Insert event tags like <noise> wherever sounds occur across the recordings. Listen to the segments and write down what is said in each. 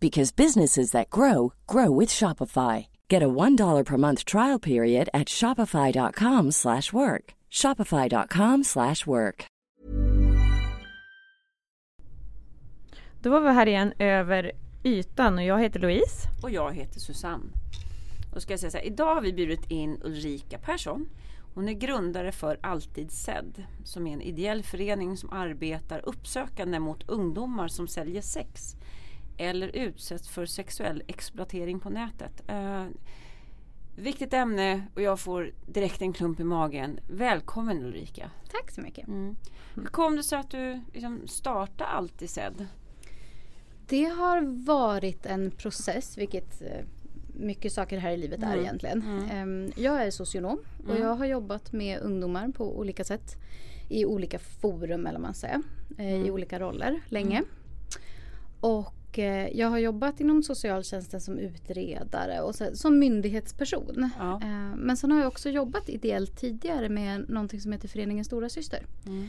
because businesses that grow grow with Shopify. Get a $1 per month trial period at shopify.com/work. shopify.com/work. Då var vi här igen över ytan och jag heter Louise. Och jag heter Susanne. Och ska jag säga så här, idag har vi bjudit in Ulrika Persson. Hon är grundare för Alltid sedd, som är en ideell förening som arbetar uppsökande mot ungdomar som säljer sex eller utsätts för sexuell exploatering på nätet. Eh, viktigt ämne och jag får direkt en klump i magen. Välkommen Ulrika! Tack så mycket! Mm. Hur kom det sig att du liksom startade Alltid sedd? Det har varit en process, vilket eh, mycket saker här i livet är Mm. egentligen. Mm. Ehm, Jag är socionom och Mm. jag har jobbat med ungdomar på olika sätt. I olika forum eller man säger. eh, I Mm. olika roller länge. Och eh, jag har jobbat inom socialtjänsten som utredare och så, som myndighetsperson. Ja. Eh, Men sen har jag också jobbat ideellt tidigare med någonting som heter Föreningen Stora Syster. Mm.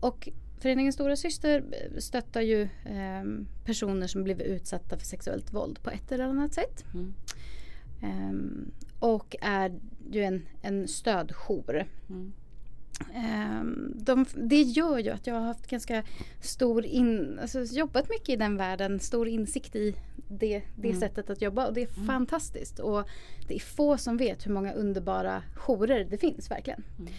Och Föreningen Stora Syster stöttar ju ehm, personer som blivit utsatta för sexuellt våld på ett eller annat sätt. Mm. Ehm, och är ju en, en stödjour. Mm. Ehm, de, det gör ju att jag har haft ganska stor in, alltså jobbat mycket i den världen, stor insikt i det, det Mm. sättet att jobba och det är fantastiskt. Och det är få som vet hur många underbara jourer det finns verkligen. Mm.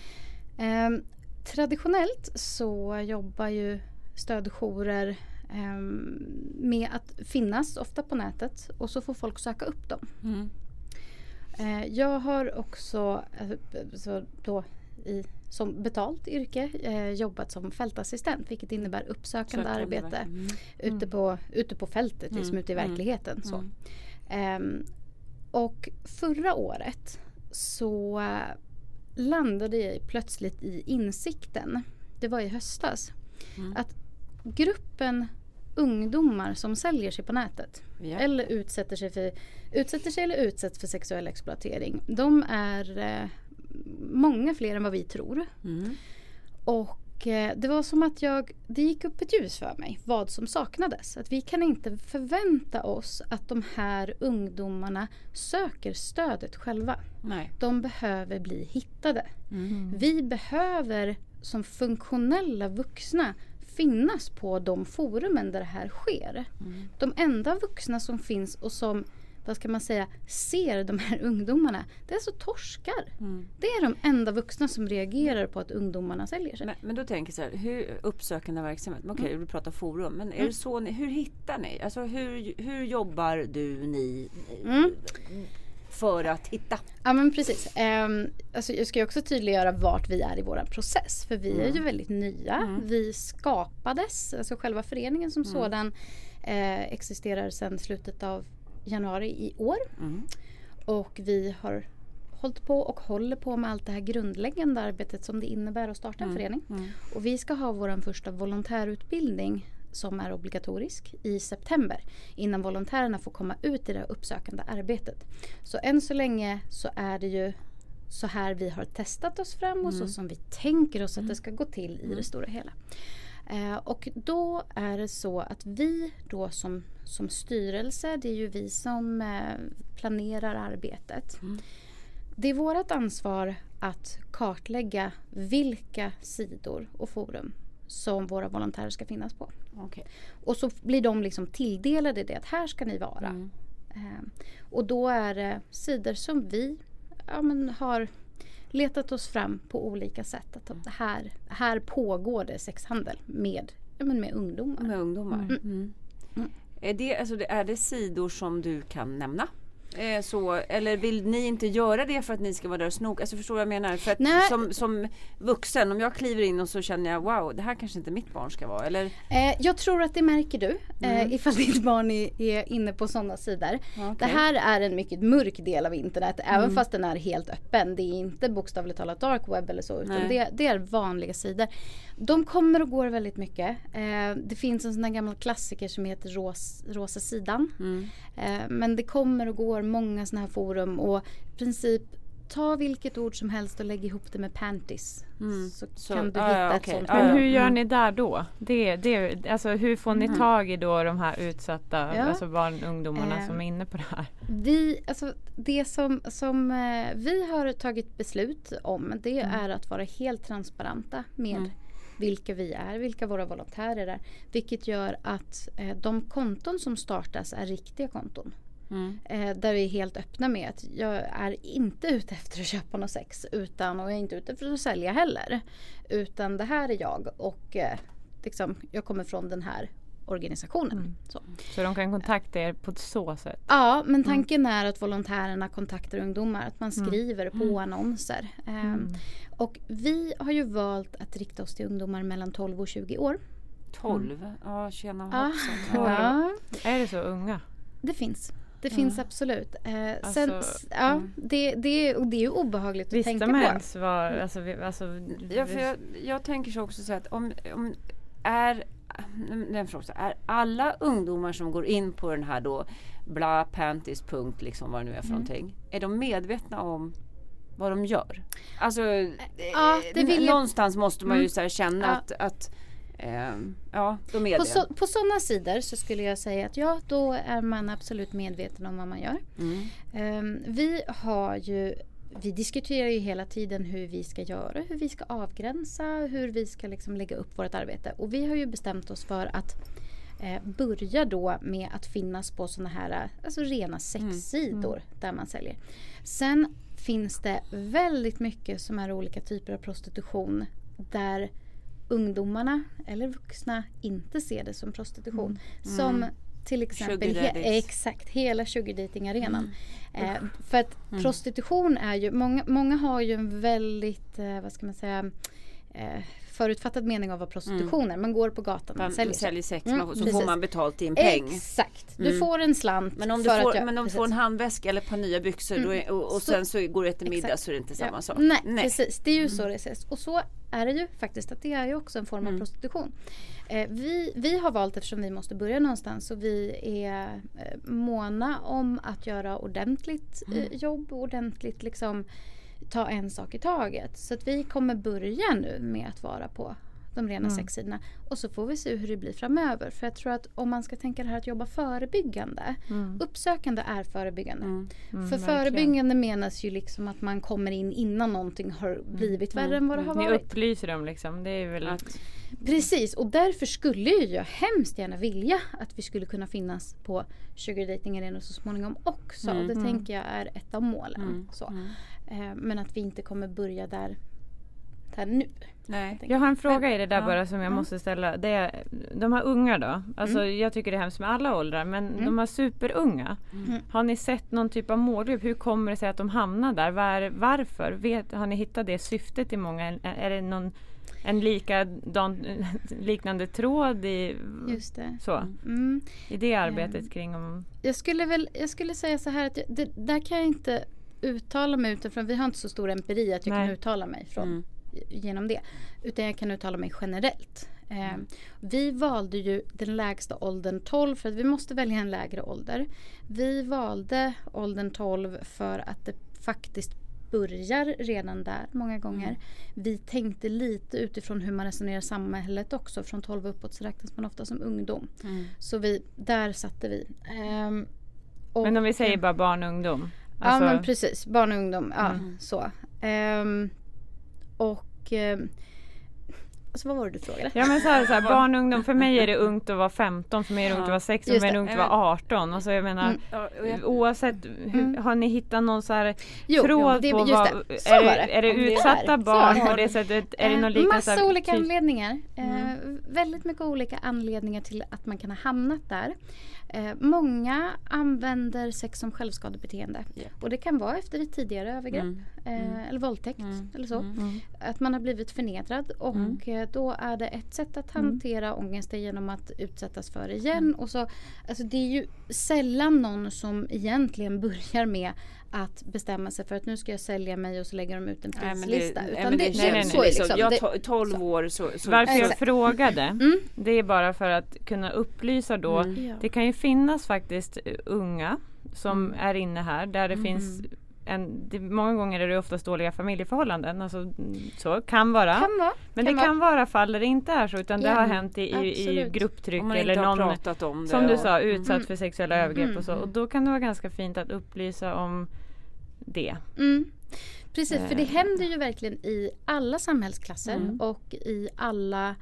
Ehm, traditionellt så jobbar ju stödjourer ehm, med att finnas ofta på nätet och så får folk söka upp dem. Mm. Eh, jag har också eh, så då, i, som betalt yrke eh, jobbat som fältassistent vilket innebär uppsökande Sökande arbete mm. ute, på, ute på fältet, liksom Mm, ute i mm, verkligheten. Så. mm. Ehm, och förra året så landade jag plötsligt i insikten, det var i höstas, Mm. att gruppen ungdomar som säljer sig på nätet Ja. eller utsätter sig, för, utsätter sig eller utsätts för sexuell exploatering. De är eh, många fler än vad vi tror. Mm. Och eh, det var som att jag, det gick upp ett ljus för mig vad som saknades. Att vi kan inte förvänta oss att de här ungdomarna söker stödet själva. Nej. De behöver bli hittade. Mm. Vi behöver som funktionella vuxna finnas på de forumen där det här sker. Mm. De enda vuxna som finns och som vad ska man säga, ser de här ungdomarna, det är alltså torskar. Mm. Det är de enda vuxna som reagerar på att ungdomarna säljer sig. Men, men då tänker jag så här, hur uppsökande verksamhet, okej Mm. du pratar forum, men är det så ni, hur hittar ni? Alltså hur, hur jobbar du, ni Mm. för att hitta? Ja men precis. Um, alltså jag ska ju också tydliggöra vart vi är i vår process. För vi är ju väldigt nya. Mm. Vi skapades, alltså själva föreningen som Mm. sådan eh, existerar sedan slutet av januari i år. Mm. Och vi har hållit på och håller på med allt det här grundläggande arbetet som det innebär att starta en förening. Mm. Och vi ska ha vår första volontärutbildning som är obligatorisk i september innan volontärerna får komma ut i det uppsökande arbetet. Så än så länge så är det ju så här vi har testat oss fram och så som vi tänker oss att det ska gå till i det stora hela. Eh, och då är det så att vi då som, som styrelse, det är ju vi som eh, planerar arbetet. Det är vårt ansvar att kartlägga vilka sidor och forum som våra volontärer ska finnas på. Okej. Och så blir de liksom tilldelade det att här ska ni vara. Mm. Eh, och då är det sidor som vi ja, men har letat oss fram på olika sätt. Att att här, här pågår det sexhandel med, ja, men med ungdomar. Med ungdomar. Mm. Är, det, alltså, är det sidor som du kan nämna? Eh, så, eller vill ni inte göra det för att ni ska vara där och snoka? Alltså förstår vad jag menar? För att som, som vuxen, om jag kliver in och så känner jag wow, det här kanske inte mitt barn ska vara. Eller? Eh, jag tror att det märker du eh, ifall ditt barn är, är inne på sådana sidor. Okej. Det här är en mycket mörk del av internet även fast den är helt öppen. Det är inte bokstavligt talat dark web eller så utan det, det är vanliga sidor. De kommer och går väldigt mycket. Eh, det finns en sån där gammal klassiker som heter Ros, Rosa sidan. Mm. Eh, men det kommer och går många såna här forum och i princip ta vilket ord som helst och lägg ihop det med panties. Så, Så- kan du ja, hitta ja, ett sånt Men hur gör Mm. ni där då? Det, det, alltså hur får ni tag i då de här utsatta Ja. alltså barn och ungdomarna Eh, som är inne på det här? Vi, alltså det som, som eh, vi har tagit beslut om det är att vara helt transparenta med vilka vi är, vilka våra volontärer är. Vilket gör att eh, de konton som startas är riktiga konton. Mm. Eh, där vi är helt öppna med att jag är inte ute efter att köpa något sex utan och jag är inte ute efter att sälja heller. Utan det här är jag och eh, liksom, jag kommer från den här organisationen. Så. Så de kan kontakta er på så sätt? Ja, men tanken är att volontärerna kontaktar ungdomar, att man skriver på annonser. Ehm, Och vi har ju valt att rikta oss till ungdomar mellan 12 och 20 år. 12? Ja, tjena Ja. hoppsan. Ja, Är det så unga? det finns. Det finns absolut. Eh, sen, Alltså, s- ja, det, det, är- och det är ju obehagligt att Visste tänka man på. ens vad, alltså, vi- alltså, Ja, för jag, jag tänker så också så att om, om är, den frågan, så, är alla ungdomar som går in på den här då bla panties punkt liksom vad det nu är för Mm. någonting. Är de medvetna om vad de gör? Alltså Ja, eh, jag- någonstans måste man ju Mm. så känna Ja. att, att ehm, ja, de är På, det. så, på sådana sidor så skulle jag säga att ja, då är man absolut medveten om vad man gör. Mm. Ehm, vi har ju vi diskuterar ju hela tiden hur vi ska göra, hur vi ska avgränsa, hur vi ska liksom lägga upp vårt arbete. Och vi har ju bestämt oss för att eh, börja då med att finnas på sådana här alltså rena sexsidor där man säljer. Sen finns det väldigt mycket som är olika typer av prostitution där ungdomarna eller vuxna inte ser det som prostitution. Som till exempel he- exakt hela sugar dating arenan. Mm. Eh, för att prostitution är ju, många, många har ju en väldigt, eh, vad ska man säga, eh, förutfattad mening av vad prostitution är. Man går på gatan och Man säljer, säljer sex Mm, man så precis. får man betalt i en peng. Exakt, du Mm. får en slant Men om du får, jag, men om du får en handväska eller ett par nya byxor är, och, och Så- sen så går du till middag Exakt. så är det inte Ja. samma sak. Nej, precis. Det är ju så det ses. Och så är det ju faktiskt att det är ju också en form av Mm. prostitution. Eh, vi, vi har valt eftersom vi måste börja någonstans och vi är eh, måna om att göra ordentligt Mm. eh, jobb ordentligt liksom ta en sak i taget. Så att vi kommer börja nu med att vara på de rena Mm. sexsidorna. Och så får vi se hur det blir framöver. För jag tror att om man ska tänka det här att jobba förebyggande. Uppsökande är förebyggande. Mm. För verkligen. förebyggande menas ju liksom att man kommer in innan någonting har blivit värre än vad det har Ni varit. upplyser dem liksom. Det är väl... Att, Precis och därför skulle jag hemskt gärna vilja att vi skulle kunna finnas på sugar dating arenor så småningom också. Mm. Det tänker jag är ett av målen. Mm. Så. Eh, men att vi inte kommer börja där, där nu. nej. Jag har en fråga i det där Ja. bara som jag måste ställa. Det är, de här unga då. Alltså Mm. jag tycker det är hemskt med alla åldrar men de här superunga. Mm. Har ni sett någon typ av målgrupp? Hur kommer det sig att de hamnar där? Var, varför? Vet, har ni hittat det syftet i många? Är, är det någon en likadan, <laughs> liknande tråd i, Just det. så, Mm. i det arbetet kring om... Jag skulle väl jag skulle säga så här att jag, det, där kan jag inte uttala mig utifrån, vi har inte så stor empiri att jag Nej. kan uttala mig från, Mm. genom det. Utan jag kan uttala mig generellt. Eh, vi valde ju den lägsta åldern 12 för att vi måste välja en lägre ålder. Vi valde åldern 12 för att det faktiskt börjar redan där många gånger. Vi tänkte lite utifrån hur man resonerar i samhället också. Från 12 uppåt så räknas man ofta som ungdom. Så vi, där satte vi. Ehm, och- Men om vi säger bara barn och ungdom. Ja Alltså, men precis, barn och ungdom. Ja, så. Ehm, och ehm, alltså vad var det du frågade? Ja men så här, så här, <laughs> barn och ungdom, för mig är det ungt att vara 15, för mig är det ungt att vara 16, Just för mig är det ungt att vara 18. Alltså jag menar, Mm. Ja, oavsett, hur, har ni hittat någon så här Jo, tråd det- på just vad, det. Så är, det, är det är utsatta där. barn på det sättet? Är det Eh, någon liknande Massa här olika typ- anledningar. Eh, väldigt mycket olika anledningar till att man kan ha hamnat där. Eh, många använder sex som självskadebeteende. Ja. Och det kan vara efter ett tidigare övergrepp. Mm. Eh, eller våldtäkt eller så. Mm. Att man har blivit förnedrad och eh, då är det ett sätt att hantera ångesten genom att utsättas för det igen. Och så, alltså det är ju sällan någon som egentligen börjar med att bestämma sig för att nu ska jag sälja mig och så lägger de ut en Nej, prislista. nej, Utan det, så liksom, jag det, to- 12 år så, så Varför jag frågade, det är bara för att kunna upplysa då. Mm. Det kan ju finnas faktiskt unga som Mm. är inne här där det finns en, det, många gånger är det oftast dåliga familjeförhållanden. Alltså, mm, så kan vara. kan vara. Men kan det kan vara fall där det inte är så utan det Ja, har hänt i, i, i grupptryck eller någon pratat om det. som du och- sa utsatt Mm. för sexuella övergrepp och så. Och då kan det vara ganska fint att upplysa om det. Mm. Precis, för det Eh. händer ju verkligen i alla samhällsklasser Mm. och i alla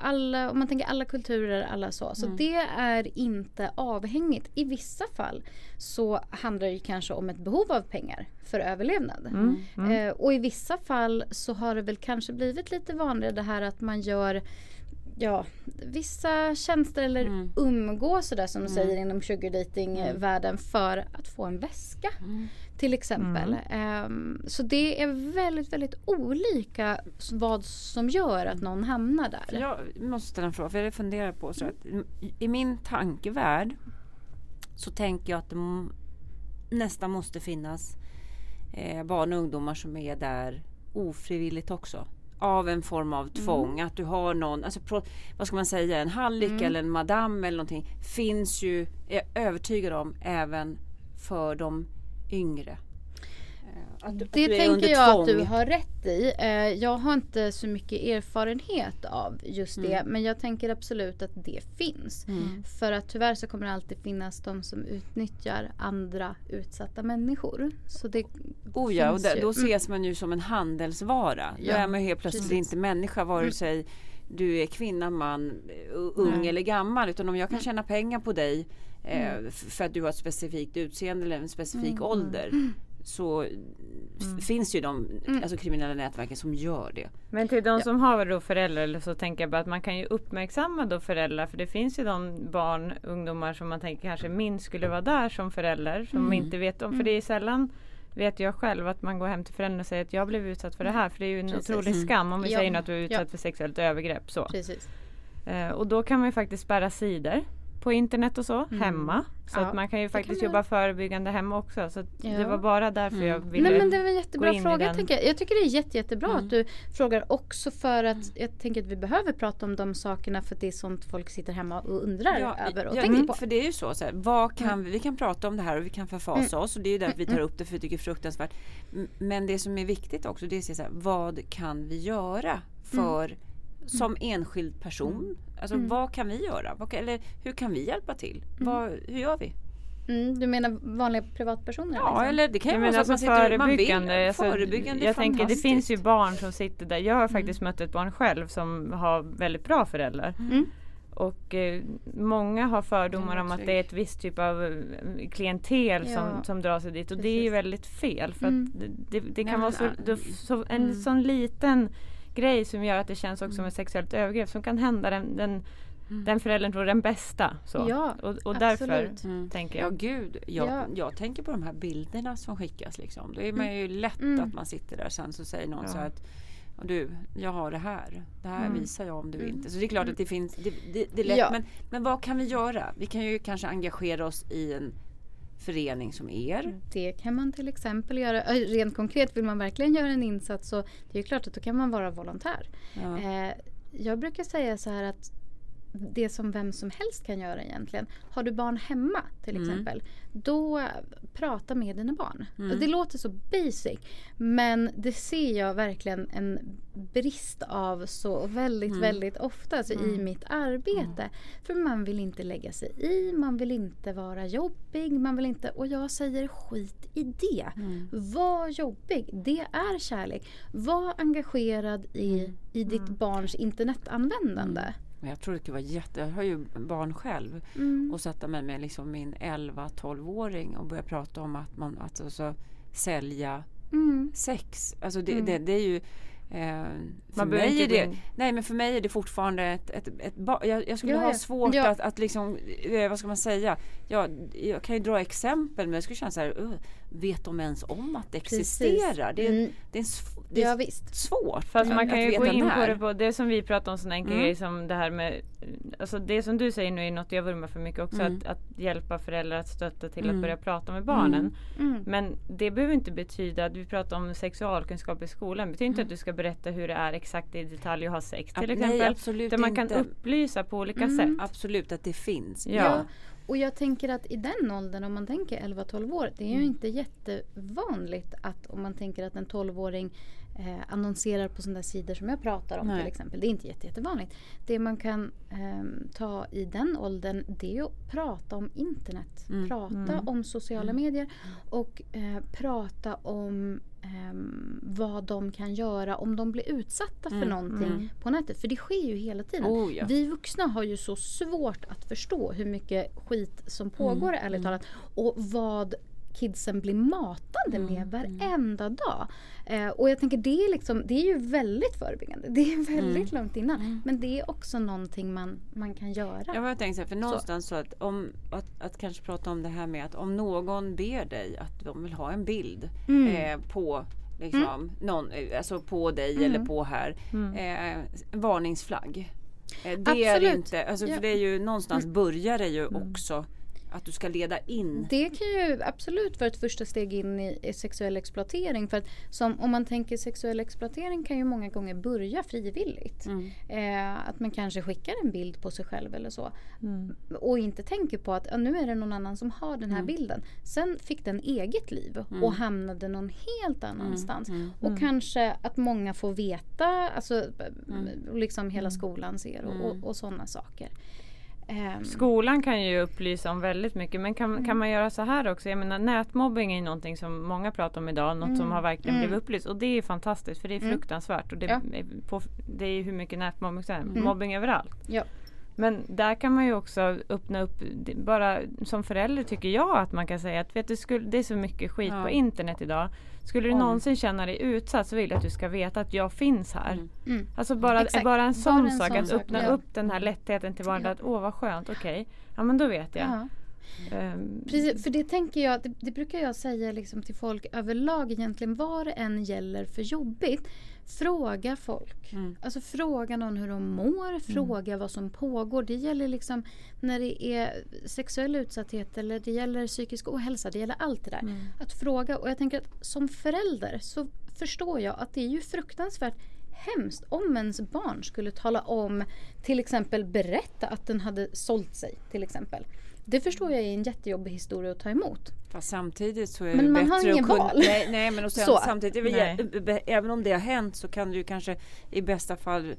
alla, om man tänker alla kulturer, alla så. Så det är inte avhängigt. I vissa fall så handlar det kanske om ett behov av pengar för överlevnad. Mm. Mm. Eh, och i vissa fall så har det väl kanske blivit lite vanligare det här att man gör ja, vissa tjänster eller Mm. umgås sådär som de säger inom sugar dating Mm. världen för att få en väska. Till exempel. Ehm, så det är väldigt, väldigt olika vad som gör att någon hamnar där. Jag måste ställa en fråga, för jag funderar på så att i- i min tankevärld så tänker jag att det nästan måste finnas eh, barn och ungdomar som är där ofrivilligt också. Av en form av tvång. Att du har någon, alltså, vad ska man säga, en hallick eller en madam eller någonting. Finns ju, är jag övertygad om, även för de yngre. Eh, att att Det är tänker jag tvång. att du har rätt i. Eh, jag har inte så mycket erfarenhet av just det. Mm. Men jag tänker absolut att det finns. För att tyvärr så kommer det alltid finnas de som utnyttjar andra utsatta människor. Så det Oh ja, och där, då Mm. ses man ju som en handelsvara. Då Ja, är man helt plötsligt precis. Mm. inte människa vare sig du är kvinna, man, u- ung eller gammal. Utan om jag kan Mm. tjäna pengar på dig eh, f- för att du har ett specifikt utseende eller en specifik Mm. ålder. Så f- finns ju de alltså kriminella nätverken som gör det. Men till de som har då föräldrar så tänker jag bara att man kan ju uppmärksamma då föräldrar för det finns ju de barn, ungdomar som man tänker kanske minst skulle vara där som förälder som inte vet om. För det är sällan vet jag själv att man går hem till föräldern och säger att jag blev utsatt för det här. För det är ju en Precis. otrolig skam om vi Ja. säger att du är utsatt Ja. för sexuellt övergrepp. Så. Precis. Eh, och då kan man ju faktiskt spärra sidor på internet och så hemma. Så Ja, att man kan ju faktiskt kan man jobba förebyggande hemma också. Så Ja. det var bara därför jag ville Nej men det var en jättebra fråga. den. Tänker jag. jag tycker det är jätte, jättebra att du frågar också för att jag tänker att vi behöver prata om de sakerna för att det är sånt folk sitter hemma och undrar över och ja, tänker mm, på. För det är ju så, så här, vad kan vi, vi kan prata om det här och vi kan förfasa Mm. oss och det är ju därför vi tar upp det för vi tycker det är fruktansvärt. Men det som är viktigt också det är att se så här, vad kan vi göra för som enskild person? Alltså vad kan vi göra? Kan, eller hur kan vi hjälpa till? Vad, hur gör vi? Mm, du menar vanliga privatpersoner? Ja, liksom? eller det kan ju Jag vara menar så att alltså man sitter man vill. förebyggande. Alltså, Förebyggande jag tänker det finns ju barn som sitter där. Jag har faktiskt mött ett barn själv som har väldigt bra föräldrar. Mm. Och eh, många har fördomar om att det är ett visst typ av eh, klientel Ja, som, som drar sig dit. Och det är ju precis. väldigt fel. För Mm. att det, det, det Nej, kan vara så, det, så, en Mm. sån liten grej som gör att det känns också som ett sexuellt övergrepp som kan hända den, den, den föräldern tror den bästa. Så. Ja, och, och därför. Mm. tänker Ja jag. gud, jag, Ja. jag tänker på de här bilderna som skickas liksom. Då är man ju lätt Mm. att man sitter där sen så säger någon Ja. så här att "Och du, jag har det här. Det här Mm. visar jag om du inte. Så det är klart att det finns, det, det, det är lätt. Ja. Men, men vad kan vi göra? Vi kan ju kanske engagera oss i en förening som er. Det kan man till exempel göra. Rent konkret vill man verkligen göra en insats så det är ju klart att då kan man vara volontär. Ja. Eh, jag brukar säga så här att det som vem som helst kan göra egentligen. Har du barn hemma till Mm. exempel. Då eh, prata med dina barn. Mm. Det låter så basic. Men det ser jag verkligen en brist av så väldigt, Mm. väldigt ofta alltså i mitt arbete. För man vill inte lägga sig i, man vill inte vara jobbig, man vill inte... Och jag säger skit i det. Mm. Var jobbig, det är kärlek. Var engagerad i, Mm. i ditt barns internetanvändande. Men jag tror det skulle vara jätte... Jag har ju barn själv. Mm. Och sätta mig med liksom min 11-12-åring och börja prata om att man alltså, sälja Mm. sex. Alltså det, Mm. det, det är ju... Eh, för mig är det, nej men för mig är det fortfarande ett, ett, ett jag, jag skulle Ja, ha svårt Ja. att, att liksom, eh, vad ska man säga? Ja, jag kan ju dra exempel men jag skulle känna så här, uh, vet de ens om att det existerar? Det är, Mm. det är, det är Ja, visst. svårt Fast man kan ju gå in på det på det som vi pratar om sådana enkla Mm. grejer som det här med Alltså det som du säger nu är något jag vurmar för mycket också Mm. att, att hjälpa föräldrar att stötta till Mm. att börja prata med barnen. Mm. Men det behöver inte betyda att vi pratar om sexualkunskap i skolan. Det betyder inte Mm. att du ska berätta hur det är exakt i detalj att ha sex till exempel. Nej, absolut Där man kan inte. upplysa på olika Mm. sätt. Absolut att det finns. Ja. Ja. Och jag tänker att i den åldern, om man tänker 11-12 år, det är Mm. ju inte jättevanligt att om man tänker att en 12-åring eh, annonserar på sådana sidor som jag pratar om Nej. till exempel. Det är inte jätte, jättevanligt. Det man kan ehm, ta i den åldern det är att prata om internet. Mm. Prata Mm. om sociala medier och eh, prata om ehm, vad de kan göra om de blir utsatta för Mm. någonting Mm. på nätet. För det sker ju hela tiden. Oh, ja. Vi vuxna har ju så svårt att förstå hur mycket skit som pågår Mm, ärligt talat. Och vad kidsen blir matade Mm, med varenda dag. Eh, och jag tänker det är, liksom, det är ju väldigt förebyggande. Det är väldigt Mm. långt innan. Men det är också någonting man, man kan göra. Ja, jag tänkte så för någonstans så, att, om, att, att kanske prata om det här med att om någon ber dig att de vill ha en bild Mm. eh, på liksom, någon, eh, alltså på dig Mm. eller på här. Eh, varningsflagg. Eh, det är Absolut. inte, alltså, Ja. Mm. för det är ju någonstans börjar det ju också att du ska leda in. Det kan ju absolut vara ett första steg in i, i sexuell exploatering. För att som, om man tänker sexuell exploatering kan ju många gånger börja frivilligt. Mm. Eh, att man kanske skickar en bild på sig själv eller så. Mm. Och inte tänker på att ja, nu är det någon annan som har den här Mm. bilden. Sen fick den eget liv och hamnade någon helt annanstans. Mm. Och kanske att många får veta, alltså Mm. liksom hela skolan ser och, och, och sådana saker. Ehm, Skolan kan ju upplysa om väldigt mycket men kan, Mm. kan man göra så här också? Jag menar nätmobbing är ju någonting som många pratar om idag. Något som har verkligen Mm. blivit upplyst och det är fantastiskt för det är Mm. fruktansvärt. Och det, Ja. är på, det är hur mycket nätmobbing som är. Mm. Mobbing överallt. ja. Men där kan man ju också öppna upp, bara som förälder tycker jag att man kan säga att vet du, skulle, det är så mycket skit Ja. på internet idag. Skulle du Om. någonsin känna dig utsatt så vill jag att du ska veta att jag finns här. Mm. Mm. Alltså bara, Exakt. bara en sån Bara en sak, sån att sak, öppna ja. upp den här lättheten till varandra. Ja. Att åh vad skönt, okej. Ja men då vet jag. Ja. Ehm, Precis, för det tänker jag, det, det brukar jag säga liksom till folk överlag egentligen vad det än gäller för jobbigt. Fråga folk. Mm. Alltså fråga någon hur de mår, fråga vad som pågår. Det gäller liksom när det är sexuell utsatthet eller det gäller psykisk ohälsa. Det gäller allt det där. Mm. Att fråga och jag tänker att som förälder så förstår jag att det är ju fruktansvärt hemskt om ens barn skulle tala om, till exempel berätta att den hade sålt sig till exempel. Det förstår jag är en jättejobbig historia att ta emot. Fast samtidigt så är Men det man har bättre ingen att kunna... val. Nej, nej men och sen, <laughs> Så. samtidigt, Nej. även om det har hänt så kan du kanske i bästa fall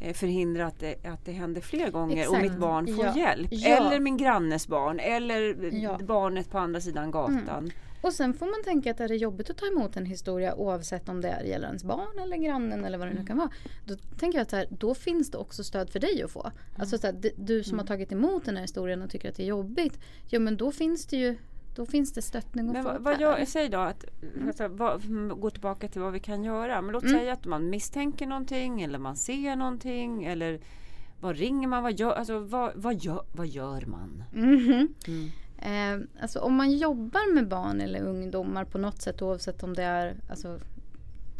eh, förhindra att det, att det händer fler gånger och Exakt. mitt barn får Ja. hjälp. Ja. Eller min grannes barn eller Ja. barnet på andra sidan gatan. Och sen får man tänka att är det jobbigt att ta emot en historia oavsett om det gäller ens barn eller grannen eller vad det nu kan vara. Då tänker jag att här, då finns det också stöd för dig att få. Alltså så här, du som har tagit emot den här historien och tycker att det är jobbigt. Ja men då finns det ju då finns det stöttning att Men få. vad, vad jag säger då att alltså, vad, mm, gå tillbaka till vad vi kan göra. Men låt Mm. säga att man misstänker någonting eller man ser någonting eller vad ringer man? Vad gör, alltså, vad, vad, gör, vad gör man? Mhm. Mm. Eh, alltså om man jobbar med barn eller ungdomar på något sätt oavsett om det är alltså,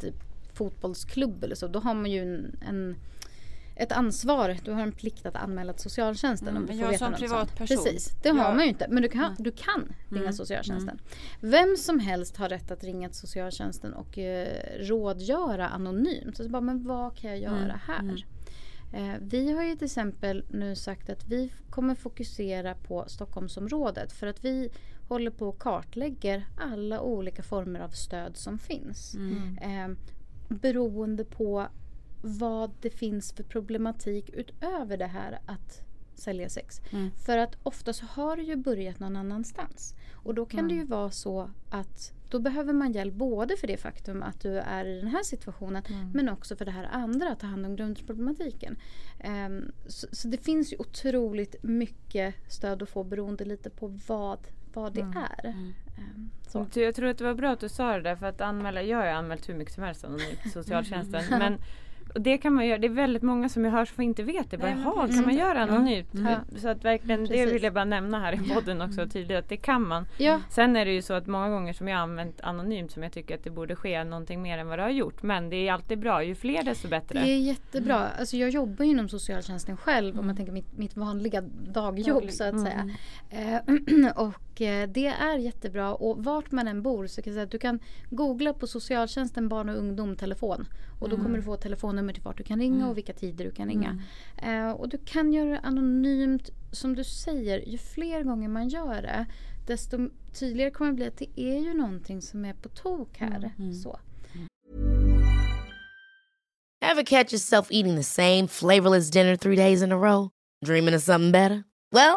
typ fotbollsklubb eller så. Då har man ju en, en ett ansvar. Du har en plikt att anmäla till socialtjänsten Mm, om du får jag som privatperson, Precis, det har jag- man ju inte. Men du kan, du kan ringa Mm, socialtjänsten. Vem som helst har rätt att ringa till socialtjänsten och eh, rådgöra anonymt. Så bara, men vad kan jag göra Mm, här? Eh, vi har ju till exempel nu sagt att vi kommer fokusera på Stockholmsområdet för att vi håller på och kartlägger alla olika former av stöd som finns. Mm. Eh, beroende på vad det finns för problematik utöver det här att sälja sex. Mm. För att ofta så har det ju börjat någon annanstans. Och då kan det ju vara så att då behöver man hjälp både för det faktum att du är i den här situationen men också för det här andra, att ta hand om grundproblematiken. Ehm, så, så det finns ju otroligt mycket stöd att få beroende lite på vad, vad det är. Ehm, så. Så Jag tror att det var bra att du sa det där för att anmäla, jag har ju anmält hur mycket som helst anonymt till <laughs> socialtjänsten. <laughs> men och det kan man göra, det är väldigt många som jag hör som inte vet det. Bara, Nej, men Jaha, kan man göra anonymt? Ja. Så att verkligen, det vill jag bara nämna här i podden också tydligt att det kan man. Ja, Sen är det ju så att många gånger som jag har använt anonymt som jag tycker att det borde ske någonting mer än vad det har gjort. Men det är alltid bra, ju fler desto bättre. Det är jättebra. Alltså jag jobbar ju inom socialtjänsten själv om man tänker mitt, mitt vanliga dagjobb Daglig- så att säga. Eh, <clears throat> och eh, det är jättebra och vart man än bor så kan jag säga att du kan googla på socialtjänsten barn och ungdom telefon. Och då kommer du få telefonnummer till vart du kan ringa och vilka tider du kan ringa. Eh, och du kan göra det anonymt. Som du säger, ju fler gånger man gör det desto tydligare kommer det bli att det är ju någonting som är på tok här. Så. Ever catch yourself eating the same flavorless dinner three days in a row? Dreaming of something better? Well,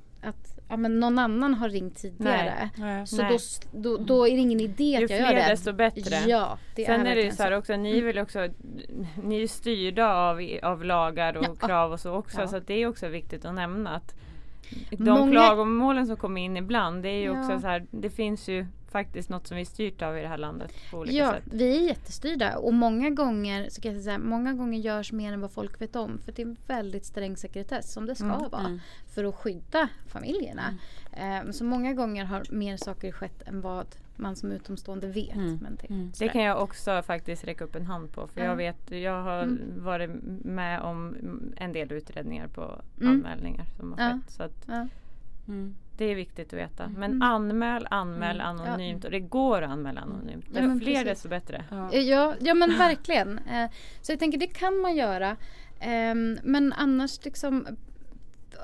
att ja, men någon annan har ringt tidigare. Nej. Så Nej. då, då, då är det ingen idé Ju att jag gör fler det. desto bättre. Ja, det Sen är, det ju så här också, ni vill också, ni är styrda av, av lagar och Ja. krav och så också. Ja. Så det är också viktigt att nämna att de Många- klagomålen som kommer in ibland, det är ju också så här, det finns ju faktiskt något som vi är styrt av i det här landet på olika Ja, sätt. vi är jättestyrda och många gånger så kan jag säga, många gånger görs mer än vad folk vet om. För det är en väldigt sträng sekretess som det ska Mm. vara. För att skydda familjerna. Ehm, så många gånger har mer saker skett än vad man som utomstående vet. Men det, Det sådär. kan jag också faktiskt räcka upp en hand på. För Ja. jag vet, jag har Mm. varit med om en del utredningar på Mm. anmälningar som har Ja. skett. Så att Ja. Mm. det är viktigt att veta. Men Mm. anmäl, anmäl anonymt. Och det går att anmäla anonymt. Ja, Ju men fler precis. desto bättre. Ja. Ja, ja men verkligen. Eh, Så jag tänker det kan man göra. Ehm, Men annars liksom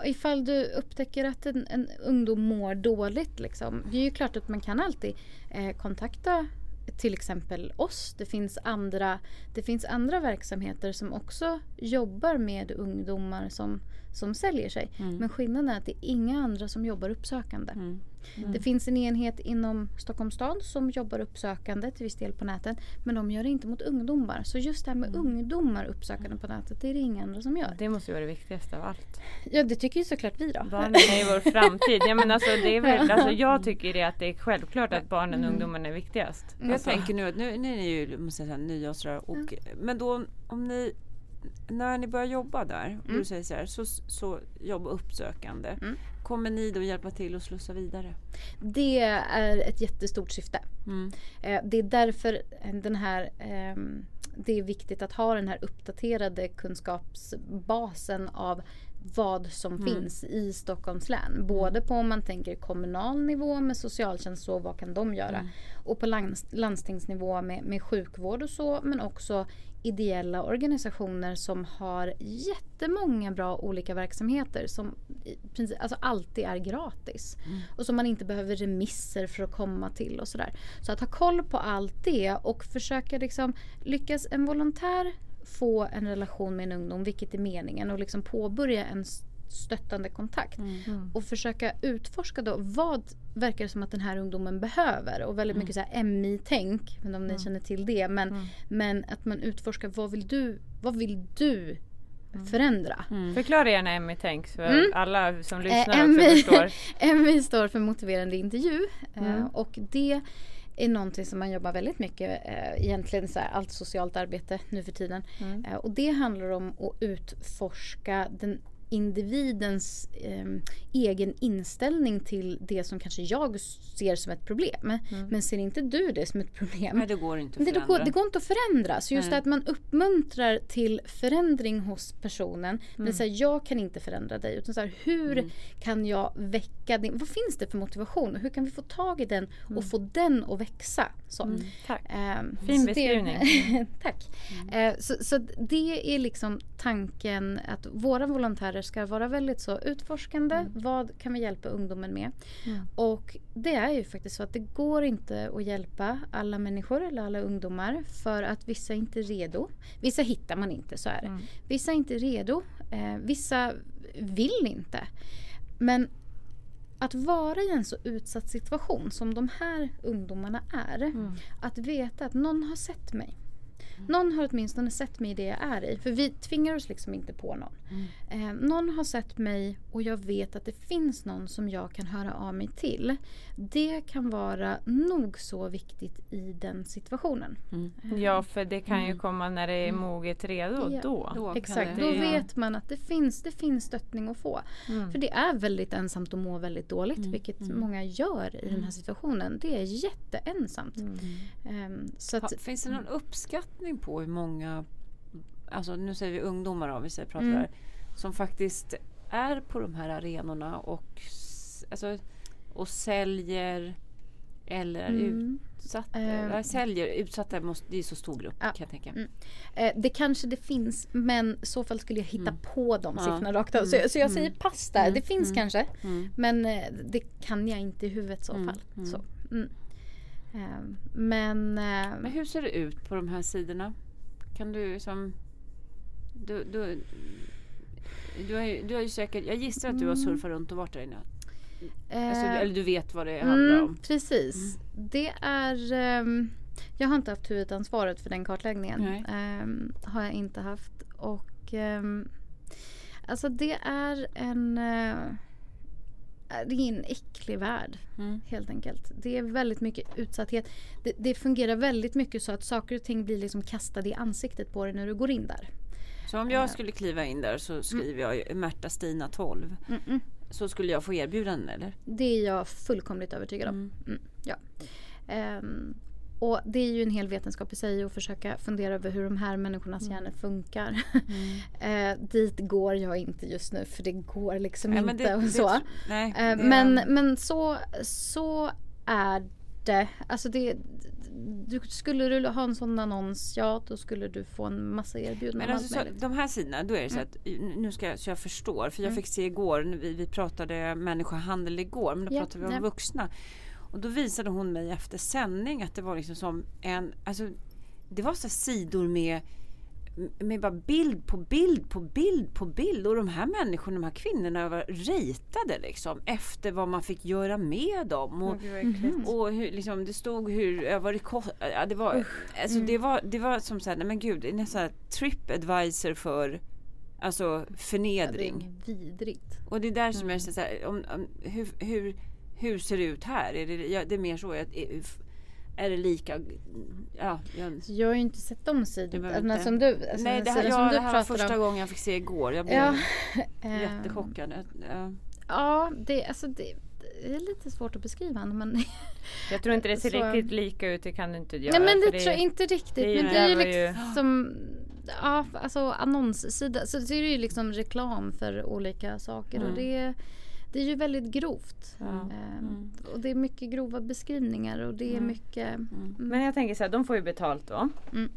ifall du upptäcker att en, en ungdom mår dåligt liksom. Det är ju klart att man kan alltid eh, kontakta till exempel oss. Det finns, andra, det finns andra verksamheter som också jobbar med ungdomar som, som säljer sig. Men skillnaden är att det är inga andra som jobbar uppsökande. Mm. Det finns en enhet inom Stockholms stad som jobbar uppsökande till viss del på nätet. Men de gör det inte mot ungdomar. Så just det här med ungdomar uppsökande på nätet, det är det inga andra som gör. Det måste ju vara det viktigaste av allt. Ja, det tycker ju såklart vi då. Barnen är ju vår framtid. Ja, men alltså, det är väl, <laughs> alltså, jag tycker det att det är självklart att barnen och ungdomarna är viktigast. Jag Alltså, tänker nu att nu, nu är ni ju måste jag säga. Och, Men då om ni när ni börjar jobba där och du säger så här, så, så jobba uppsökande. Kommer ni då hjälpa till att slussa vidare? Det är ett jättestort syfte. Mm. Eh, Det är därför den här ehm, det är viktigt att ha den här uppdaterade kunskapsbasen av vad som Mm. finns i Stockholms län. Både på om man tänker kommunal nivå med socialtjänst så vad kan de göra? Mm. Och på lands- landstingsnivå med, med sjukvård och så men också ideella organisationer som har jättemånga bra olika verksamheter som princip, alltså alltid är gratis. Och som man inte behöver remisser för att komma till och sådär. Så att ha koll på allt det och försöka liksom lyckas en volontär få en relation med en ungdom, vilket är meningen, och liksom påbörja en stöttande kontakt. Och försöka utforska då vad verkar det som att den här ungdomen behöver. Och väldigt mycket så här MI-tänk, inte om ni känner till det. Men, men att man utforskar vad vill du, vad vill du förändra? Förklara gärna MI Tänk för Mm. alla som Eh, lyssnar också MI förstår. <laughs> MI står för motiverande intervju. eh, Mm. Och det är någonting som man jobbar väldigt mycket, eh, egentligen så här, allt socialt arbete nu för tiden. Mm. Eh, Och det handlar om att utforska den individens eh, egen inställning till det som kanske jag ser som ett problem. Men ser inte du det som ett problem? Nej, det går inte att Det, det, förändra. går, det går inte att förändra. Så just det att man uppmuntrar till förändring hos personen. Men Mm. säger jag kan inte förändra dig. Utan så här, hur kan jag väcka din... Vad finns det för motivation? Hur kan vi få tag i den och få den att växa? Så. Mm. Tack. Ehm, Fin så beskrivning. Det, <laughs> tack. Eh, så, så det är liksom tanken att våra volontärer ska vara väldigt så utforskande. Vad kan vi hjälpa ungdomen med? Och det är ju faktiskt så att det går inte att hjälpa alla människor eller alla ungdomar för att vissa inte är redo. Vissa hittar man inte, så är det. Vissa är inte redo. Eh, vissa vill inte. Men att vara i en så utsatt situation som de här ungdomarna är. Att veta att någon har sett mig. Någon har åtminstone sett mig i det jag är i. För vi tvingar oss liksom inte på någon. Eh, någon har sett mig och jag vet att det finns någon som jag kan höra av mig till. Det kan vara nog så viktigt i den situationen. Ja, för det kan ju komma när det är moget redo Mm. Ja. då. Då kan Exakt, det- då Ja. vet man att det finns, det finns stöttning att få. Mm. För det är väldigt ensamt att må väldigt dåligt, vilket många gör i den här situationen. Det är jätteensamt. Ehm, så att, Ha, finns det någon uppskattning på hur många, alltså nu säger vi ungdomar då, vi säger, pratar Mm. här, som faktiskt är på de här arenorna och, alltså, och säljer eller är Mm. utsatta. Ja, säljer, utsatta, måste, det är så stor grupp Ja. kan jag tänka. Mm. Eh, det kanske det finns men i så fall skulle jag hitta på de Ja. siffrorna rakt av. Så, så jag säger pass där. Det finns kanske. Mm. Men eh, det kan jag inte i huvudet i så fall. Så, mm. Men... eh, Men hur ser det ut på de här sidorna? Kan du liksom... Du, du, du, har ju, du har ju säkert, jag gissar att du har surfat runt och varit där inne. Alltså, eh, eller du vet vad det handlar Mm, om. precis. Det är... ehm, jag har inte haft huvudansvaret för den kartläggningen. Ehm, har jag inte haft. Och... ehm, alltså det är en... eh, det är en äcklig värld. Mm. Helt enkelt. Det är väldigt mycket utsatthet. Det, det fungerar väldigt mycket så att saker och ting blir liksom kastade i ansiktet på dig när du går in där. Så om jag skulle kliva in där så skriver jag ju Märta Stina 12. Mm-mm. Så skulle jag få erbjudanden eller? Det är jag fullkomligt övertygad om. Mm, ja. Ehm, och det är ju en hel vetenskap i sig att försöka fundera över hur de här människornas hjärnor funkar. <laughs> eh, dit går jag inte just nu för det går liksom Nej, inte. det- och det- så. nej, Eh, det- men men så, så är det. Alltså det du, skulle du ha en sån annons, ja då skulle du få en massa erbjudanden Men alltså, allt så, de här sidorna, då är det så Mm. att nu ska jag, så jag förstår. För jag fick se igår, vi, vi pratade människohandel igår, men då Ja, pratade vi om ja. vuxna. Och då visade hon mig efter sändning att det var liksom som en, alltså det var så sidor med med bara bild på bild på bild på bild och de här människorna, de här kvinnorna var ratade liksom efter vad man fick göra med dem. Och, och hur, liksom, det stod hur, vad det. Ja, det, var, alltså, det, var, det var som såhär, nej men gud, det är nästan tripadvisor för alltså Ja, det förnedring. är vidrigt. Och det är där som jag känner såhär, om, om, hur, hur, hur ser det ut här? Är det, ja, det är mer så att är, är det lika? Ja, jag, jag har ju inte sett de sidorna som du, alltså nej, det här, sidan ja, som du det här var första om. gången jag fick se igår. Jag blev Ja, <laughs> ehm, jättechockad. Ja. Ja, det, alltså det, det är lite svårt att beskriva men <laughs> Jag tror inte det ser <laughs> Så- riktigt lika ut, det kan du inte göra. Nej men för det, tror jag inte riktigt. det men det är ju det liksom Ja, alltså annonssida. Så det är ju liksom reklam för olika saker och det, det är ju väldigt grovt. Ehm, Och det är mycket grova beskrivningar och det är mycket mm. Men jag tänker så här, de får ju betalt då. Mm.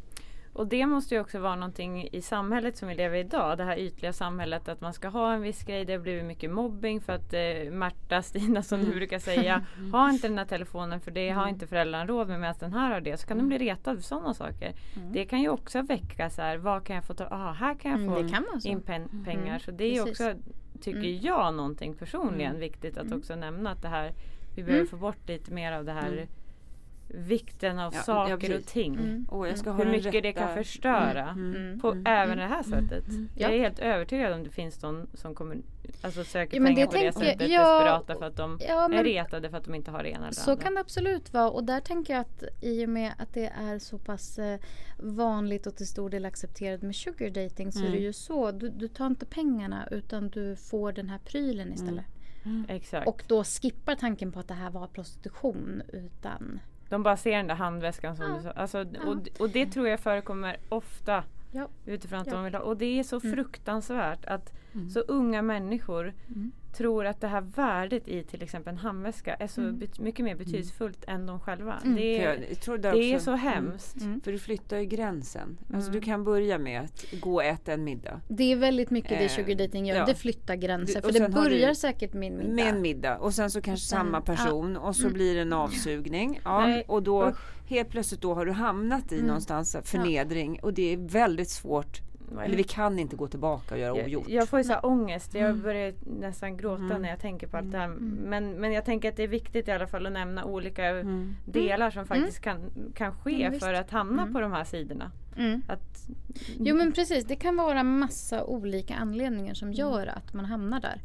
Och det måste ju också vara någonting i samhället som vi lever i idag. Det här ytliga samhället att man ska ha en viss grej. Det har blivit mycket mobbing för att eh, Marta, <laughs> Stina som Mm. du brukar säga. <laughs> Ha inte den här telefonen för det har inte föräldrarna råd med medan den här har det. Så kan de Mm. bli retade för sådana saker. Det kan ju också väcka så här, vad kan jag få ta, ah, här kan jag Mm, få det kan in pen, pengar. Så det är Precis. Mm. också, tycker jag, någonting personligen viktigt att också nämna att det här, vi behöver få bort lite mer av det här vikten av Ja, saker och ting. Mm. Ha Hur mycket det rätta- kan förstöra på även det här sättet. Jag är helt övertygad om det finns de som kommer, alltså söker Ja, pengar det på det sättet. ja, desperata för att de ja, är retade för att de inte har det ena eller Så andra. kan det absolut vara och där tänker jag att i och med att det är så pass eh, vanligt och till stor del accepterat med sugar dating så är det ju så. Du, du tar inte pengarna utan du får den här prylen istället. Exakt. Och då skippar tanken på att det här var prostitution utan de bara ser den där handväskan som Ja. du sa. Alltså, och, och det tror jag förekommer ofta. Ja. Utifrån att Ja. de vill ha. Och det är så fruktansvärt att så unga människor tror att det här värdet i till exempel en handväska är så bet- mycket mer betydelsefullt än de själva. Det, För är, jag, jag tror där det är så hemskt. För du flyttar ju gränsen. Alltså du kan börja med att gå och äta en middag. Det är väldigt mycket det Eh, sugar dating gör. ja. Det flyttar gränser. Du- för och det börjar säkert med en middag. Med en middag och sen så kanske sen- samma person och så blir det en avsugning. Ja, Nej, och då helt plötsligt då har du hamnat i någonstans förnedring och det är väldigt svårt. Eller vi kan inte gå tillbaka och göra Jag, ogjort. jag får ju så här ångest. Jag Mm. börjar nästan gråta när jag tänker på allt det här. Men, men jag tänker att det är viktigt i alla fall att nämna olika Mm. delar som faktiskt kan, kan ske för att hamna på de här sidorna. Mm. Att, Jo men precis, det kan vara massa olika anledningar som gör att man hamnar där.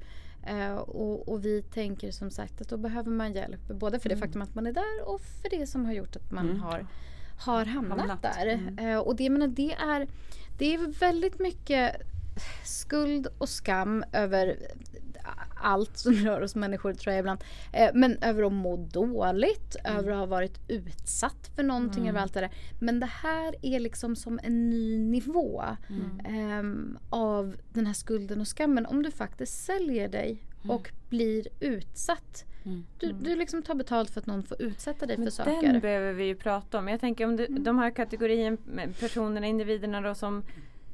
Eh, och, och vi tänker som sagt att då behöver man hjälp. Både för det faktum att man är där och för det som har gjort att man har, har hamnat, Hamnat. där. Eh, och det, menar, det, är, det är väldigt mycket skuld och skam över allt som rör oss människor tror jag ibland. Eh, men över att må dåligt, över att ha varit utsatt för någonting, över allt det där. Men det här är liksom som en ny nivå ehm, av den här skulden och skammen. Om du faktiskt säljer dig och blir utsatt. Du, du liksom tar betalt för att någon får utsätta dig för men saker. den behöver vi ju prata om. Jag tänker om det, de här kategorien med personerna, individerna då som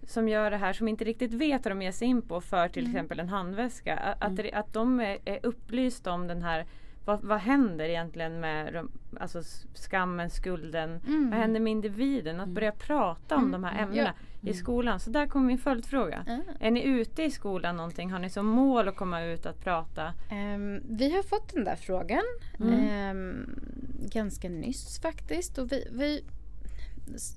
som gör det här som inte riktigt vet vad de ger sig in på för till exempel en handväska. a- Att, det- att de är, är upplysta om den här vad, vad händer egentligen med de, alltså skammen, skulden? Vad händer med individen? Att börja prata om de här ämnena i skolan. Så där kommer min följdfråga. Är ni ute i skolan någonting? Har ni som mål att komma ut att prata? Ehm, vi har fått den där frågan ehm, ganska nyss faktiskt. Och vi, vi,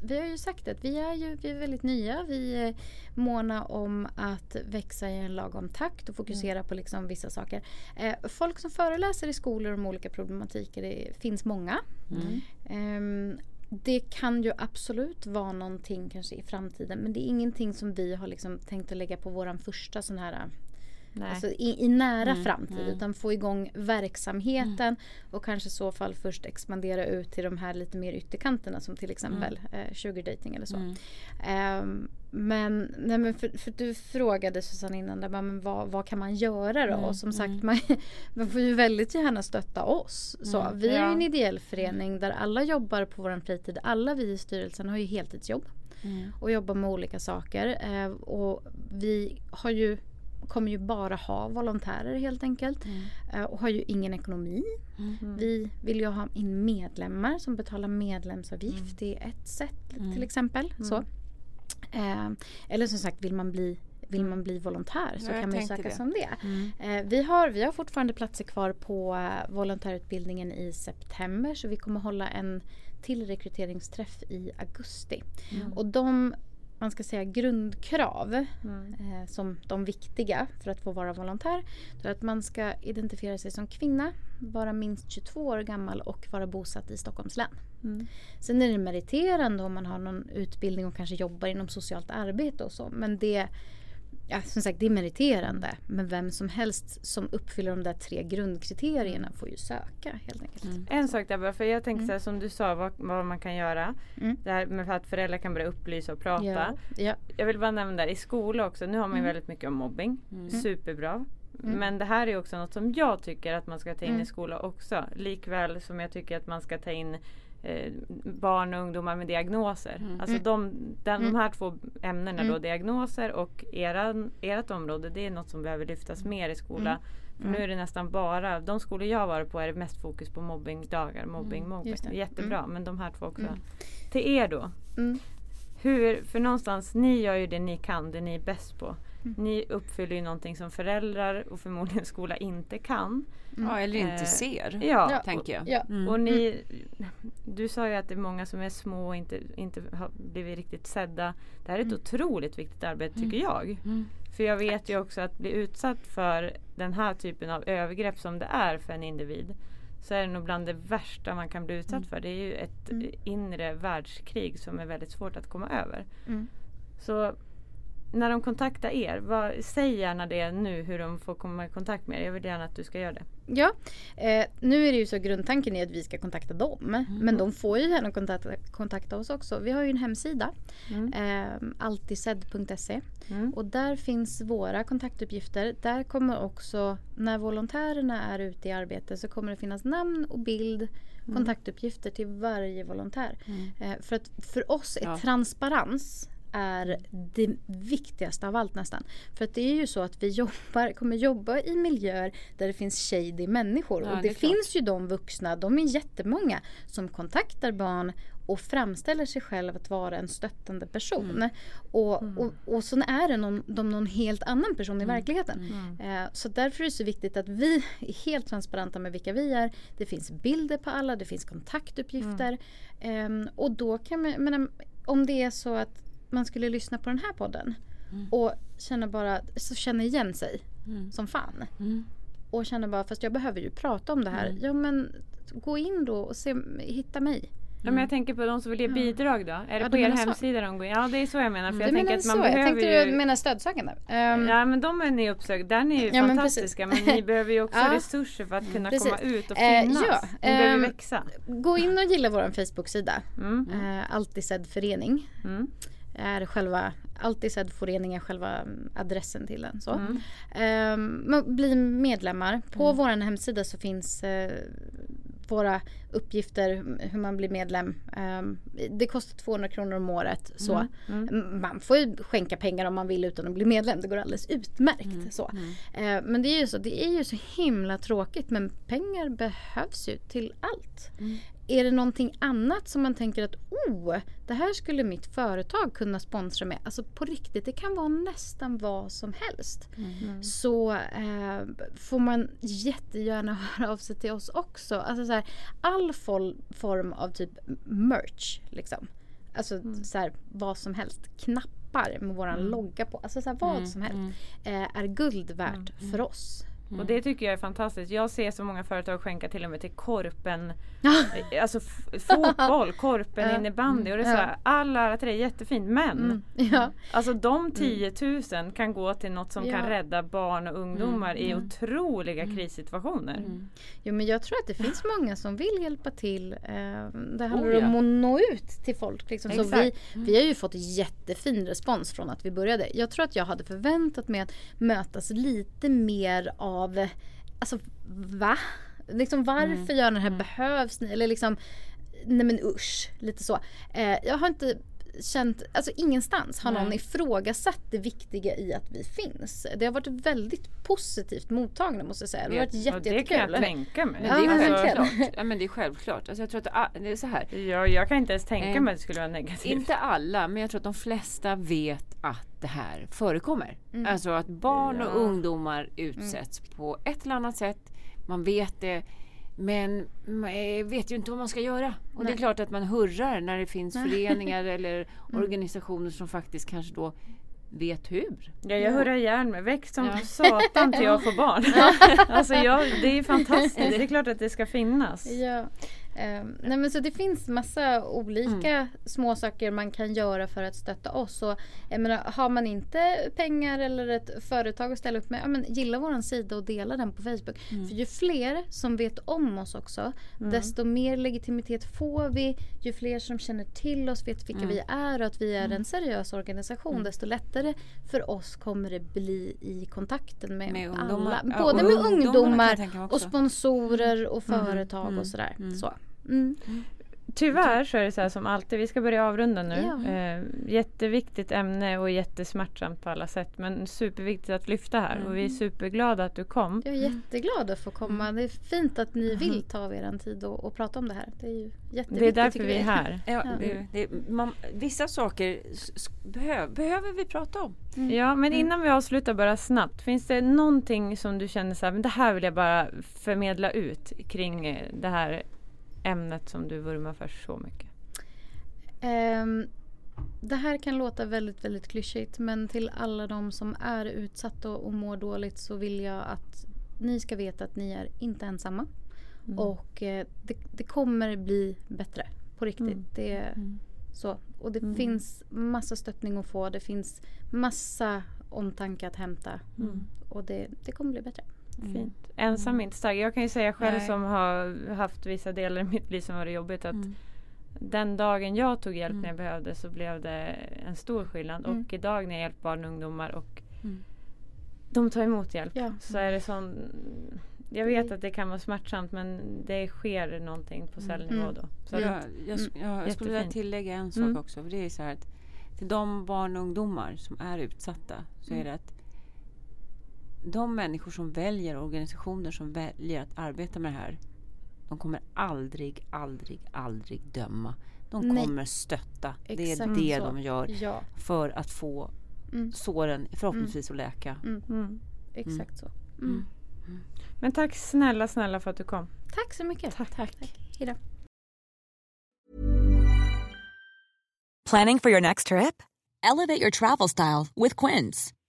vi har ju sagt att vi är ju vi är väldigt nya. Vi är måna om att växa i en lagom takt och fokusera på liksom vissa saker. Eh, folk som föreläser i skolor om olika problematiker, det finns många. Ehm, det kan ju absolut vara någonting kanske i framtiden men det är ingenting som vi har liksom tänkt att lägga på våran första sån här Alltså i, i nära framtid utan få igång verksamheten och kanske i så fall först expandera ut till de här lite mer ytterkanterna som till exempel eh, sugar dating eller så. Ehm, men, nej, men för, för du frågade Susanne innan där, men vad, vad kan man göra då? Och som sagt man, <laughs> man får ju väldigt gärna stötta oss. Så, vi är Ja. en ideell förening där alla jobbar på vår fritid. Alla vi i styrelsen har ju heltidsjobb och jobbar med olika saker. Eh, och vi har ju kommer ju bara ha volontärer helt enkelt. Eh, och har ju ingen ekonomi. Vi vill ju ha in medlemmar som betalar medlemsavgift. Det är ett sätt till exempel. Så. Eh, eller som sagt vill man bli vill man bli volontär så Ja, kan man söka det. som det. Eh, vi, har, vi har fortfarande platser kvar på eh, volontärutbildningen i september så vi kommer hålla en till rekryteringsträff i augusti. Och de man ska säga grundkrav eh, som de viktiga för att få vara volontär. Det är att man ska identifiera sig som kvinna, vara minst 22 år gammal och vara bosatt i Stockholms län. Sen är det meriterande om man har någon utbildning och kanske jobbar inom socialt arbete och så. Men det, ja, som sagt det är meriterande. Men vem som helst som uppfyller de där tre grundkriterierna får ju söka helt enkelt. En sak där bara, för jag tänker så här, som du sa vad, vad man kan göra. Mm. Det här med att föräldrar kan börja upplysa och prata. Ja, ja. Jag vill bara nämna där i skola också. Nu har man ju Mm. väldigt mycket om mobbing. Superbra. Mm. Men det här är också något som jag tycker att man ska ta in Mm. i skola också. Likväl som jag tycker att man ska ta in eh, barn och ungdomar med diagnoser. Alltså de, den, de här två ämnena då, Mm. diagnoser och eran, ert område, det är något som behöver lyftas mer i skola. Mm. För nu är det nästan bara, de skolor jag varit på är det mest fokus på mobbingdagar, mobbing, mobbing. Mm. just det. Jättebra, men de här två också. Mm. Till er då, Mm. hur, för någonstans, ni gör ju det ni kan, det ni är bäst på. Mm. Ni uppfyller ju någonting som föräldrar och förmodligen skola inte kan. Ja, eller inte Eh, ser. Ja, Ja. Tänker jag. Ja. Mm. och ni, du sa ju att det är många som är små och inte, inte har blivit riktigt sedda. Det här är ett otroligt viktigt arbete tycker jag. Mm. För jag vet ju också att bli utsatt för den här typen av övergrepp som det är för en individ. Så är det nog bland det värsta man kan bli utsatt för. Det är ju ett Mm. inre världskrig som är väldigt svårt att komma över. Mm. Så när de kontaktar er, vad, säg gärna det nu hur de får komma i kontakt med er. Jag vill gärna att du ska göra det. Ja, eh, nu är det ju så grundtanken är att vi ska kontakta dem. Men de får ju gärna kontakta, kontakta oss också. Vi har ju en hemsida. Mm. Eh, alltidsedd.se. Mm. Och där finns våra kontaktuppgifter. Där kommer också, när volontärerna är ute i arbete så kommer det finnas namn och bild, kontaktuppgifter till varje volontär. Eh, för att för oss är Ja. transparens är det viktigaste av allt nästan. För att det är ju så att vi jobbar, kommer jobba i miljöer där det finns shady människor. Ja, och det det, är klart. finns ju de vuxna, de är jättemånga, som kontaktar barn och framställer sig själv att vara en stöttande person. Mm. Och, och, och så är det någon, de någon helt annan person Mm. i verkligheten. Eh, så därför är det så viktigt att vi är helt transparenta med vilka vi är. Det finns bilder på alla, det finns kontaktuppgifter. Ehm, och då kan man, men, om det är så att man skulle lyssna på den här podden och känna bara, så känna igen sig som fan. Mm. Och känna bara, fast jag behöver ju prata om det här. Ja men gå in då och se, hitta mig. Ja, men jag tänker på de som vill ge bidrag då. Är det Ja, på er menar så. hemsida de går in? Ja det är så jag menar. För jag Du tänker att så, man jag behöver tänkte ju... du menar stödsökande. Ehm, Ja men de är ni uppsökt. Där är ni ju Ja, men fantastiska. Men, ni behöver ju också <laughs> resurser för att kunna Precis. komma ut och Eh, finnas. ja, ni behöver ehm, växa. Gå in och gilla vår Facebook-sida. Mm. Eh, Alltid sedd förening. Mm. Är själva, Alltid sedd förening är själva mm, adressen till den. Så. Mm. Ehm, bli medlemmar. På vår hemsida så finns eh, våra uppgifter hur man blir medlem. Ehm, det kostar 200 kronor om året. Så. Mm. M- Man får ju skänka pengar om man vill utan att bli medlem. Det går alldeles utmärkt. Så. Eh, men det är ju så, det är ju så himla tråkigt men pengar behövs ju till allt. Är det någonting annat som man tänker att oh, det här skulle mitt företag kunna sponsra med. Alltså på riktigt, det kan vara nästan vad som helst. Så eh, får man jättegärna <laughs> höra av sig till oss också. Alltså så här, all form av typ merch liksom. Alltså så här, vad som helst. Knappar med våran logga på. Alltså så här, vad som helst. Eh, är guld värt för oss. Och det tycker jag är fantastiskt. Jag ser så många företag skänka till och med till korpen. <laughs> alltså fotboll, korpen, Ja. innebandy. Och det är så här, all ära till det, jättefint. Men Mm. Ja. Alltså de 10 000 kan gå till något som Ja. kan rädda barn och ungdomar i otroliga krissituationer. Jo men jag tror att det finns många som vill hjälpa till. Eh, det handlar Oh, om att nå ut till folk. Liksom. Så vi, vi har ju fått jättefin respons från att vi började. Jag tror att jag hade förväntat mig att mötas lite mer av, alltså va? Liksom varför gör den här, behövs ni? Eller liksom, nej men usch, lite så. Eh, jag har inte känt, alltså ingenstans har någon ifrågasatt det viktiga i att vi finns. Det har varit väldigt positivt mottagna måste jag säga. Det har varit jätte, det kan jag tänka mig. Men Ja, det, är men självklart. ja, men det är självklart. Alltså jag tror att det, är så här. Ja, jag kan inte ens tänka Eh, mig att det skulle vara negativt. Inte alla, men jag tror att de flesta vet att det här förekommer. Mm. Alltså att barn Ja. och ungdomar utsätts på ett eller annat sätt. Man vet det. Men man eh, vet ju inte vad man ska göra. Och det är Nej. klart att man hurrar när det finns föreningar eller <laughs> organisationer som faktiskt kanske då vet hur. Ja, jag hurrar ihjäl mig. Väx som Ja. satan till jag får barn. <laughs> <laughs> alltså jag, det är fantastiskt. Det är klart att det ska finnas. Ja. Um, nej men så det finns massa olika Mm. små saker man kan göra för att stötta oss. Och, jag menar, har man inte pengar eller ett företag att ställa upp med, ja, men gilla våran sida och dela den på Facebook. Mm. För ju fler som vet om oss också, desto mer legitimitet får vi. Ju fler som känner till oss, vet vilka Mm. vi är och att vi är en seriös organisation, desto lättare för oss kommer det bli i kontakten med, Med ungdomar. alla. Ja, Både med ungdomar mig och sponsorer och Mm. företag Mm. och sådär. Mm. Så. Mm. Tyvärr så är det så här som alltid, vi ska börja avrunda nu. Ja. Eh, jätteviktigt ämne och jättesmärtsamt på alla sätt men superviktigt att lyfta här och vi är superglada att du kom. Jag är jätteglad att få komma. Mm. Det är fint att ni vill ta av er tid och, och prata om det här. Det är ju jätteviktigt. Det är därför vi är här. Ja, det, det, man, vissa saker s- s- behö, behöver vi prata om. Ja men innan vi avslutar bara snabbt. Finns det någonting som du känner så här, men det här vill jag bara förmedla ut kring eh, det här ämnet som du vurmar för så mycket? Ehm, det här kan låta väldigt, väldigt klyschigt men till alla de som är utsatta och, och mår dåligt så vill jag att ni ska veta att ni är inte ensamma. Mm. Och eh, det, det kommer bli bättre. På riktigt. Mm. Det, så. Och det finns massa stöttning att få. Det finns massa omtanke att hämta. Och det, det kommer bli bättre. Fint. Ensam är inte stark. Jag kan ju säga själv Nej. som har haft vissa delar i mitt liv som var jobbigt att Mm. den dagen jag tog hjälp när jag behövde så blev det en stor skillnad. Mm. Och idag när jag hjälper barn och ungdomar och Mm. de tar emot hjälp Ja. så är det sån jag vet att det kan vara smärtsamt men det sker någonting på cellnivå Mm. då. Så Ja, jag, sk- ja, jag skulle vilja tillägga en sak Mm. också. För det är så här att till de barn och ungdomar som är utsatta så är det att de människor som väljer, organisationer som väljer att arbeta med det här de kommer aldrig, aldrig, aldrig döma. De Nej. kommer stötta. Det är Exakt det så. de gör Ja, för att få Mm. såren förhoppningsvis att läka. Mm. exakt så. Mm. Men tack snälla snälla för att du kom. Tack så mycket. Tack. Tack. Hejdå. Planning for your next trip? Elevate your travel style with Quince.